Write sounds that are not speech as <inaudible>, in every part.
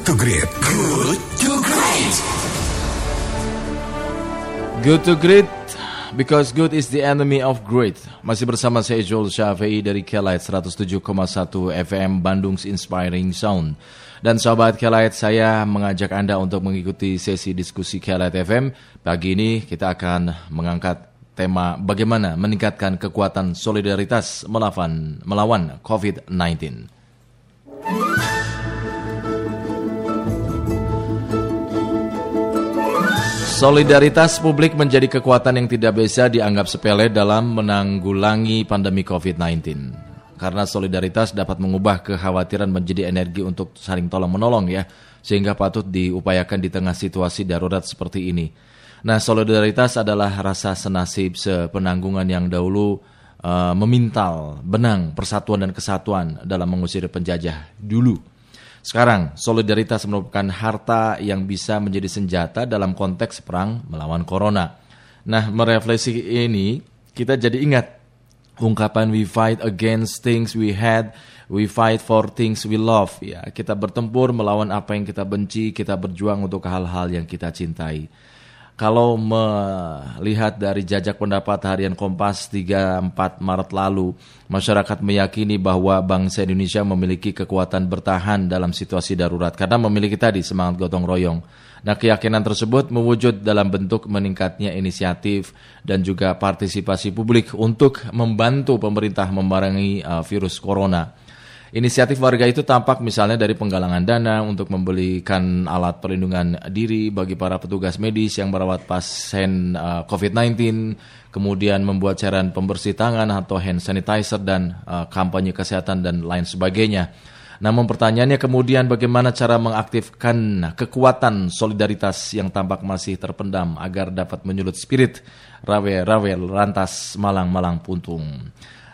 Good to Great. Good to Great. Good to great because good is the enemy of great. Masih bersama saya Joel Syafi'i dari Kelight 107,1 FM Bandung's Inspiring Sound. Dan sahabat Kelight, saya mengajak Anda untuk mengikuti sesi diskusi Kelight FM. Pagi ini kita akan mengangkat tema bagaimana meningkatkan kekuatan solidaritas melawan, melawan COVID-19. Solidaritas publik menjadi kekuatan yang tidak bisa dianggap sepele dalam menanggulangi pandemi COVID-19. Karena solidaritas dapat mengubah kekhawatiran menjadi energi untuk saling tolong-menolong ya, sehingga patut diupayakan di tengah situasi darurat seperti ini. Nah, solidaritas adalah rasa senasib sepenanggungan yang dahulu uh, memintal benang persatuan dan kesatuan dalam mengusir penjajah dulu. Sekarang, solidaritas merupakan harta yang bisa menjadi senjata dalam konteks perang melawan corona. Nah, merefleksi ini, kita jadi ingat ungkapan we fight against things we had, we fight for things we love. Ya, kita bertempur melawan apa yang kita benci, kita berjuang untuk hal-hal yang kita cintai. Kalau melihat dari jajak pendapat harian Kompas 3-4 Maret lalu, masyarakat meyakini bahwa bangsa Indonesia memiliki kekuatan bertahan dalam situasi darurat karena memiliki tadi semangat gotong royong. Nah keyakinan tersebut mewujud dalam bentuk meningkatnya inisiatif dan juga partisipasi publik untuk membantu pemerintah memerangi uh, virus corona. Inisiatif warga itu tampak misalnya dari penggalangan dana untuk membelikan alat perlindungan diri bagi para petugas medis yang merawat pasien uh, COVID-19, kemudian membuat cairan pembersih tangan atau hand sanitizer dan uh, kampanye kesehatan dan lain sebagainya. Namun pertanyaannya kemudian bagaimana cara mengaktifkan kekuatan solidaritas yang tampak masih terpendam agar dapat menyulut spirit rawe-rawe rantas malang-malang puntung.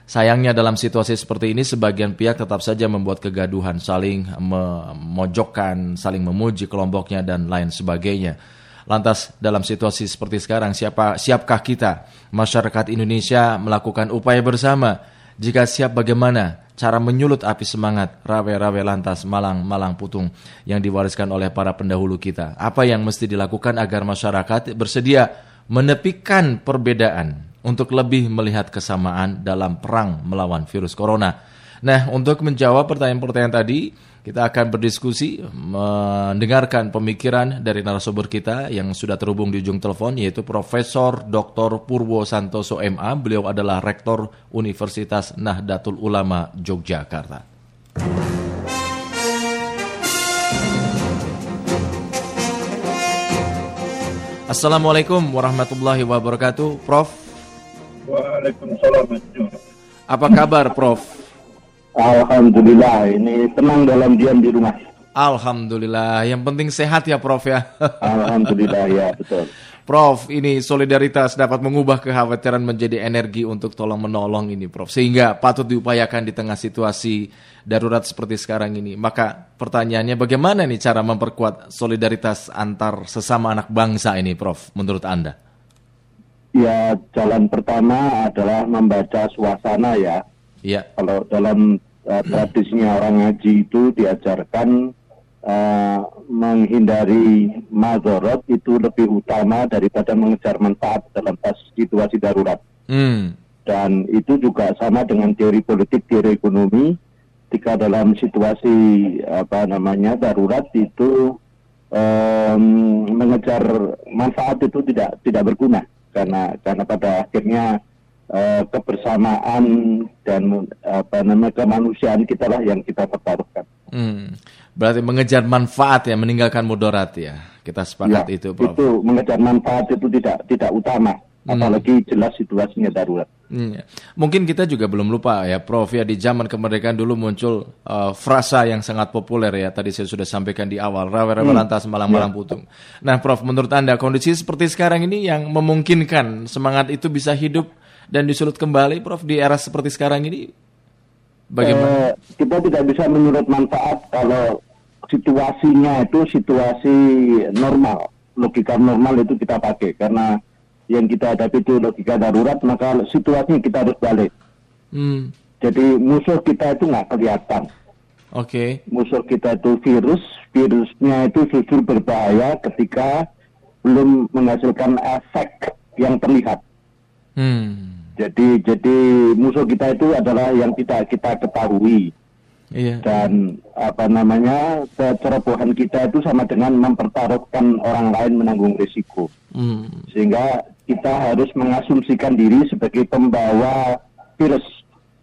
Sayangnya dalam situasi seperti ini sebagian pihak tetap saja membuat kegaduhan, saling memojokkan, saling memuji kelompoknya dan lain sebagainya. Lantas dalam situasi seperti sekarang siapa siapkah kita masyarakat Indonesia melakukan upaya bersama? Jika siap bagaimana cara menyulut api semangat rawe-rawe lantas malang-malang putung yang diwariskan oleh para pendahulu kita? Apa yang mesti dilakukan agar masyarakat bersedia menepikan perbedaan untuk lebih melihat kesamaan dalam perang melawan virus corona. Nah, untuk menjawab pertanyaan-pertanyaan tadi, kita akan berdiskusi mendengarkan pemikiran dari narasumber kita yang sudah terhubung di ujung telepon yaitu Profesor Dr. Purwo Santoso MA. Beliau adalah Rektor Universitas Nahdlatul Ulama Yogyakarta. Assalamualaikum warahmatullahi wabarakatuh, Prof. Waalaikumsalam. Apa kabar, Prof? Alhamdulillah, ini tenang dalam diam di rumah. Alhamdulillah, yang penting sehat ya, Prof ya. Alhamdulillah ya, betul. Prof, ini solidaritas dapat mengubah kekhawatiran menjadi energi untuk tolong menolong ini, Prof. Sehingga patut diupayakan di tengah situasi darurat seperti sekarang ini. Maka pertanyaannya bagaimana nih cara memperkuat solidaritas antar sesama anak bangsa ini, Prof, menurut Anda? Ya, jalan pertama adalah membaca suasana ya. Iya. Kalau dalam uh, tradisinya orang ngaji itu diajarkan uh, menghindari mazorot itu lebih utama daripada mengejar manfaat dalam situasi darurat. Hmm. Dan itu juga sama dengan teori politik, teori ekonomi. Jika dalam situasi apa namanya darurat itu um, mengejar manfaat itu tidak tidak berguna karena karena pada akhirnya uh, kebersamaan dan apa namanya kemanusiaan kita lah yang kita pertaruhkan. Hmm. Berarti mengejar manfaat ya, meninggalkan mudarat ya. Kita sepakat ya, itu, Prof. Itu mengejar manfaat itu tidak tidak utama. Apalagi jelas situasinya darurat. Hmm. Mungkin kita juga belum lupa ya, Prof. Ya di zaman kemerdekaan dulu muncul uh, frasa yang sangat populer ya. Tadi saya sudah sampaikan di awal, rawe-rawe hmm. lantas malang-malang ya. putung. Nah, Prof. Menurut anda kondisi seperti sekarang ini yang memungkinkan semangat itu bisa hidup dan disulut kembali, Prof. Di era seperti sekarang ini, bagaimana? Eh, kita tidak bisa menurut manfaat kalau situasinya itu situasi normal, logika normal itu kita pakai karena yang kita hadapi itu logika darurat, maka situasinya kita harus balik. Hmm. Jadi musuh kita itu nggak kelihatan. Oke. Musuh kita itu virus, virusnya itu justru berbahaya ketika belum menghasilkan efek yang terlihat. Hmm. Jadi jadi musuh kita itu adalah yang tidak kita ketahui Iya. dan apa namanya kecerobohan kita itu sama dengan mempertaruhkan orang lain menanggung risiko Hmm. sehingga kita harus mengasumsikan diri sebagai pembawa virus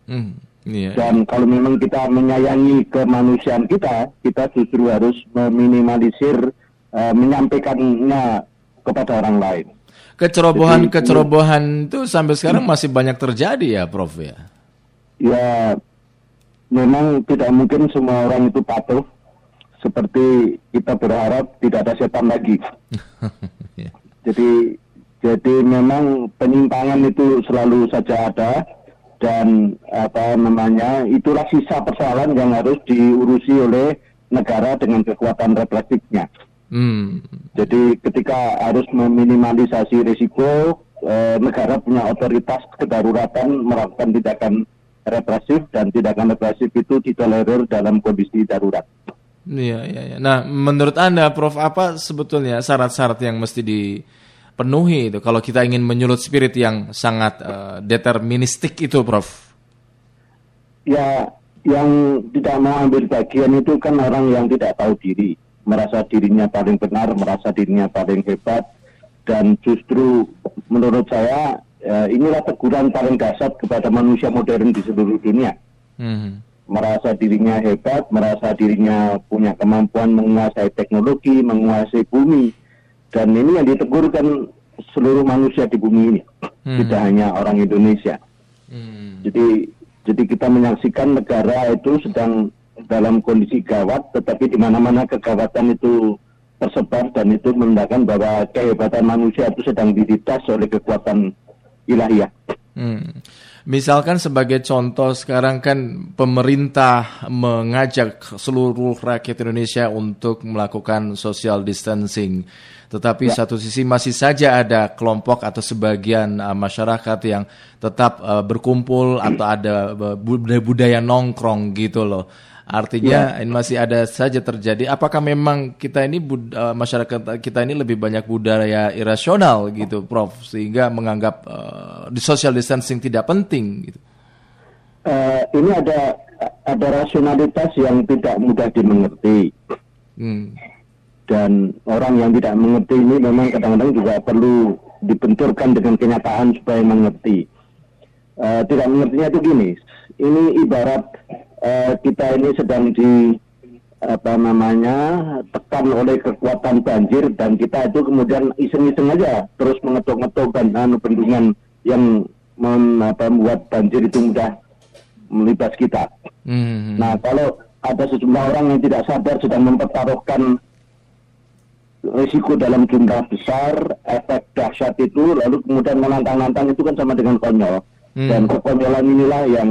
Hmm. Iya. dan kalau memang kita menyayangi kemanusiaan kita kita justru harus meminimalisir eh, menyampaikannya kepada orang lain Kecerobohan Jadi- kecerobohan itu sampai sekarang masih banyak terjadi ya, Prof ya. ya memang tidak mungkin semua orang itu patuh seperti kita berharap tidak ada setan lagi Iya. <laughs> Jadi jadi memang penyimpangan itu selalu saja ada dan apa namanya itulah sisa persoalan yang harus diurusi oleh negara dengan kekuatan represifnya. Hmm. Jadi ketika harus meminimalisasi risiko eh, negara punya otoritas kedaruratan melakukan tindakan represif dan tindakan represif itu ditolerir dalam kondisi darurat. Iya, iya, iya. Nah, menurut Anda, Prof, apa sebetulnya syarat-syarat yang mesti dipenuhi itu kalau kita ingin menyulut spirit yang sangat eh, deterministik itu, Prof? Ya, yang tidak mau ambil bagian itu kan orang yang tidak tahu diri, merasa dirinya paling benar, merasa dirinya paling hebat, dan justru menurut saya eh, inilah teguran paling dasar kepada manusia modern di seluruh dunia. Hmm. Merasa dirinya hebat, merasa dirinya punya kemampuan menguasai teknologi, menguasai bumi, dan ini yang ditegurkan seluruh manusia di bumi ini, tidak hanya orang Indonesia. Hmm. Jadi jadi kita menyaksikan negara itu sedang dalam kondisi gawat, tetapi di mana-mana kegawatan itu tersebar dan itu menandakan bahwa kehebatan manusia itu sedang diditas oleh kekuatan ilahiyah. Hmm. Misalkan sebagai contoh sekarang kan pemerintah mengajak seluruh rakyat Indonesia untuk melakukan social distancing. Tetapi satu sisi masih saja ada kelompok atau sebagian uh, masyarakat yang tetap uh, berkumpul atau ada uh, budaya-budaya nongkrong gitu loh. Artinya ini masih ada saja terjadi. Apakah memang kita ini bud- uh, masyarakat kita ini lebih banyak budaya irasional gitu, Prof, sehingga menganggap uh, social distancing tidak penting gitu. Eh, ini ada ada rasionalitas yang tidak mudah dimengerti Hmm. dan orang yang tidak mengerti ini memang kadang-kadang juga perlu dibenturkan dengan kenyataan supaya mengerti. Eh, tidak mengertinya itu gini, ini ibarat eh, kita ini sedang di apa namanya tekan oleh kekuatan banjir dan kita itu kemudian iseng-iseng aja terus mengetuk-ngetuk dan anu bendungan yang mem, apa, membuat banjir itu mudah melibas kita. Hmm. Nah, kalau ada sejumlah orang yang tidak sadar sedang mempertaruhkan risiko dalam jumlah besar, efek dahsyat itu, lalu kemudian menantang-nantang itu kan sama dengan konyol. Hmm. Dan kekonyolan inilah yang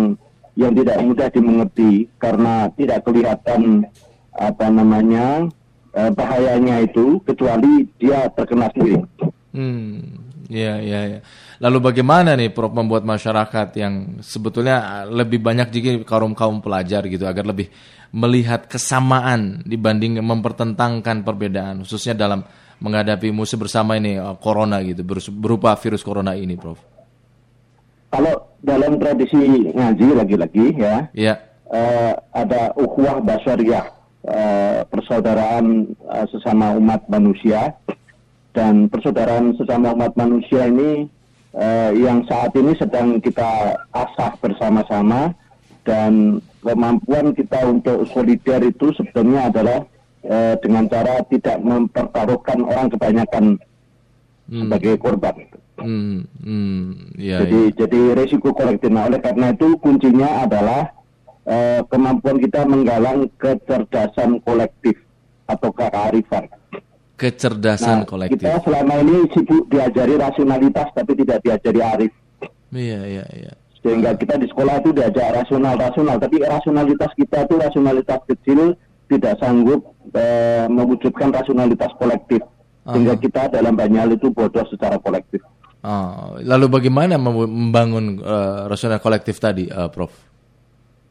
yang tidak mudah dimengerti karena tidak kelihatan apa namanya eh, bahayanya itu kecuali dia terkena sendiri. Hmm, ya, ya, ya. Lalu bagaimana nih Prof membuat masyarakat yang sebetulnya lebih banyak juga kaum kaum pelajar gitu agar lebih melihat kesamaan dibanding mempertentangkan perbedaan khususnya dalam menghadapi musuh bersama ini eh, corona gitu berupa virus corona ini, Prof. Kalau dalam tradisi ngaji lagi-lagi ya, Ya. eh, ada ukhuwah basyariah, eh, persaudaraan eh, sesama umat manusia dan persaudaraan sesama umat manusia ini eh, yang saat ini sedang kita asah bersama-sama dan kemampuan kita untuk solidar itu sebetulnya adalah eh, dengan cara tidak mempertaruhkan orang kebanyakan sebagai korban. Hmm, hmm, ya, Jadi ya. jadi resiko kolektif. Nah, oleh karena itu kuncinya adalah eh, kemampuan kita menggalang kecerdasan kolektif atau kearifan. kecerdasan Nah, kolektif. kita selama ini sibuk diajari rasionalitas tapi tidak diajari arif. Iya, iya, iya. Sehingga kita di sekolah itu diajar rasional-rasional, tapi rasionalitas kita itu rasionalitas kecil tidak sanggup eh, mewujudkan rasionalitas kolektif. Sehingga kita dalam banyak hal itu bodoh secara kolektif. Oh, lalu bagaimana mem- membangun eh, rasional kolektif tadi, eh, Prof?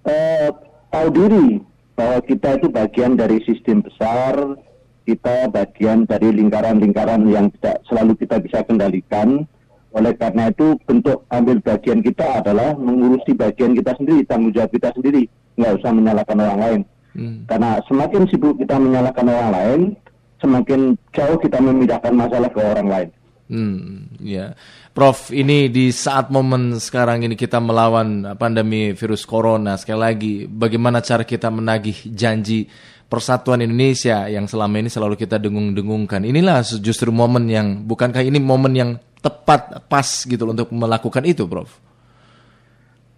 eh, tahu diri bahwa kita itu bagian dari sistem besar, kita bagian dari lingkaran-lingkaran yang tidak selalu kita bisa kendalikan. Oleh karena itu bentuk ambil bagian kita adalah mengurusi bagian kita sendiri, tanggung jawab kita sendiri, nggak usah menyalahkan orang lain. Hmm. Karena semakin sibuk kita menyalahkan orang lain, semakin jauh kita memindahkan masalah ke orang lain. Hmm, ya, Prof. Ini di saat momen sekarang ini kita melawan pandemi virus corona. Sekali lagi, bagaimana cara kita menagih janji persatuan Indonesia yang selama ini selalu kita dengung-dengungkan. Inilah justru momen yang bukankah ini momen yang tepat pas gitu untuk melakukan itu, Prof?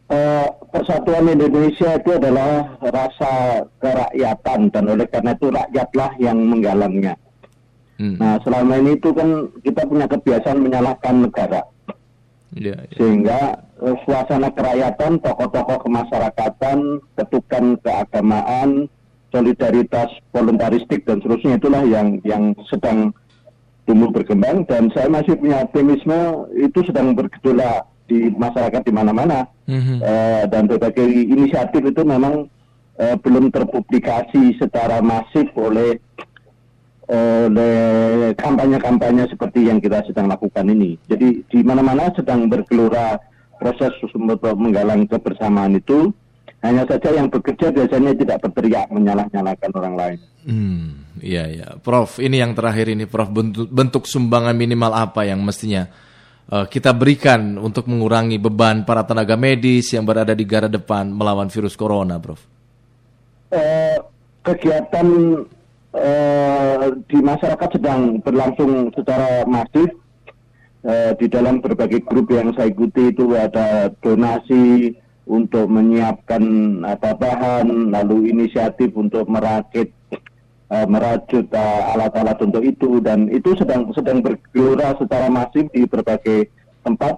Uh, persatuan Indonesia itu adalah rasa kerakyatan dan oleh karena itu rakyatlah yang menggalangnya. Hmm. Nah selama ini itu kan kita punya kebiasaan menyalahkan negara, yeah, yeah. sehingga uh, suasana kerakyatan, tokoh-tokoh kemasyarakatan, ketukan keagamaan, solidaritas voluntaristik dan seterusnya itulah yang yang sedang tumbuh berkembang dan saya masih punya optimisme itu sedang bergejolak di masyarakat di mana-mana mm-hmm. uh, dan berbagai inisiatif itu memang uh, belum terpublikasi secara masif oleh oleh kampanye-kampanye seperti yang kita sedang lakukan ini. Jadi di mana-mana sedang bergelora proses menggalang kebersamaan itu. Hanya saja yang bekerja biasanya tidak berteriak menyalah-nyalahkan orang lain. Hmm, iya ya, Prof. Ini yang terakhir ini, Prof. Bentuk, bentuk sumbangan minimal apa yang mestinya uh, kita berikan untuk mengurangi beban para tenaga medis yang berada di garda depan melawan virus corona, Prof? Uh, kegiatan uh, di masyarakat sedang berlangsung secara masif. Uh, di dalam berbagai grup yang saya ikuti itu ada donasi untuk menyiapkan apa bahan, lalu inisiatif untuk merakit uh, merajut uh, alat-alat untuk itu dan itu sedang sedang bergelora secara masif di berbagai tempat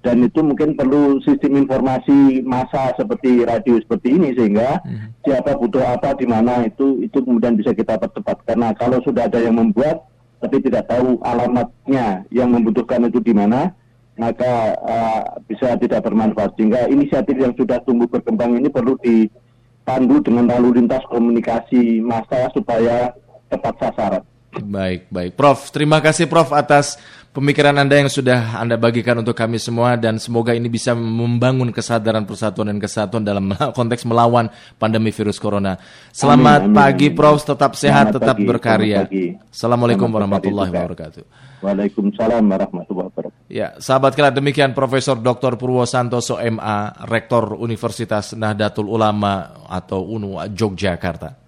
dan itu mungkin perlu sistem informasi massa seperti radio seperti ini sehingga hmm. siapa butuh apa di mana itu itu kemudian bisa kita percepat karena kalau sudah ada yang membuat tapi tidak tahu alamatnya yang membutuhkan itu di mana maka uh, bisa tidak bermanfaat sehingga inisiatif yang sudah tumbuh berkembang ini perlu dipandu dengan lalu lintas komunikasi massa supaya tepat sasaran. Baik, baik. Prof, terima kasih Prof atas pemikiran Anda yang sudah Anda bagikan untuk kami semua dan semoga ini bisa membangun kesadaran persatuan dan kesatuan dalam <laughs> konteks melawan pandemi virus corona. Selamat amin, amin, pagi amin. Prof, tetap sehat, Selamat tetap pagi, berkarya. Assalamualaikum Selamat warahmatullahi wabarakatuh. Waalaikumsalam warahmatullahi wabarakatuh. Ya, sahabat kalian demikian Profesor Dr. Purwo Santoso MA, Rektor Universitas Nahdlatul Ulama atau UNU Yogyakarta.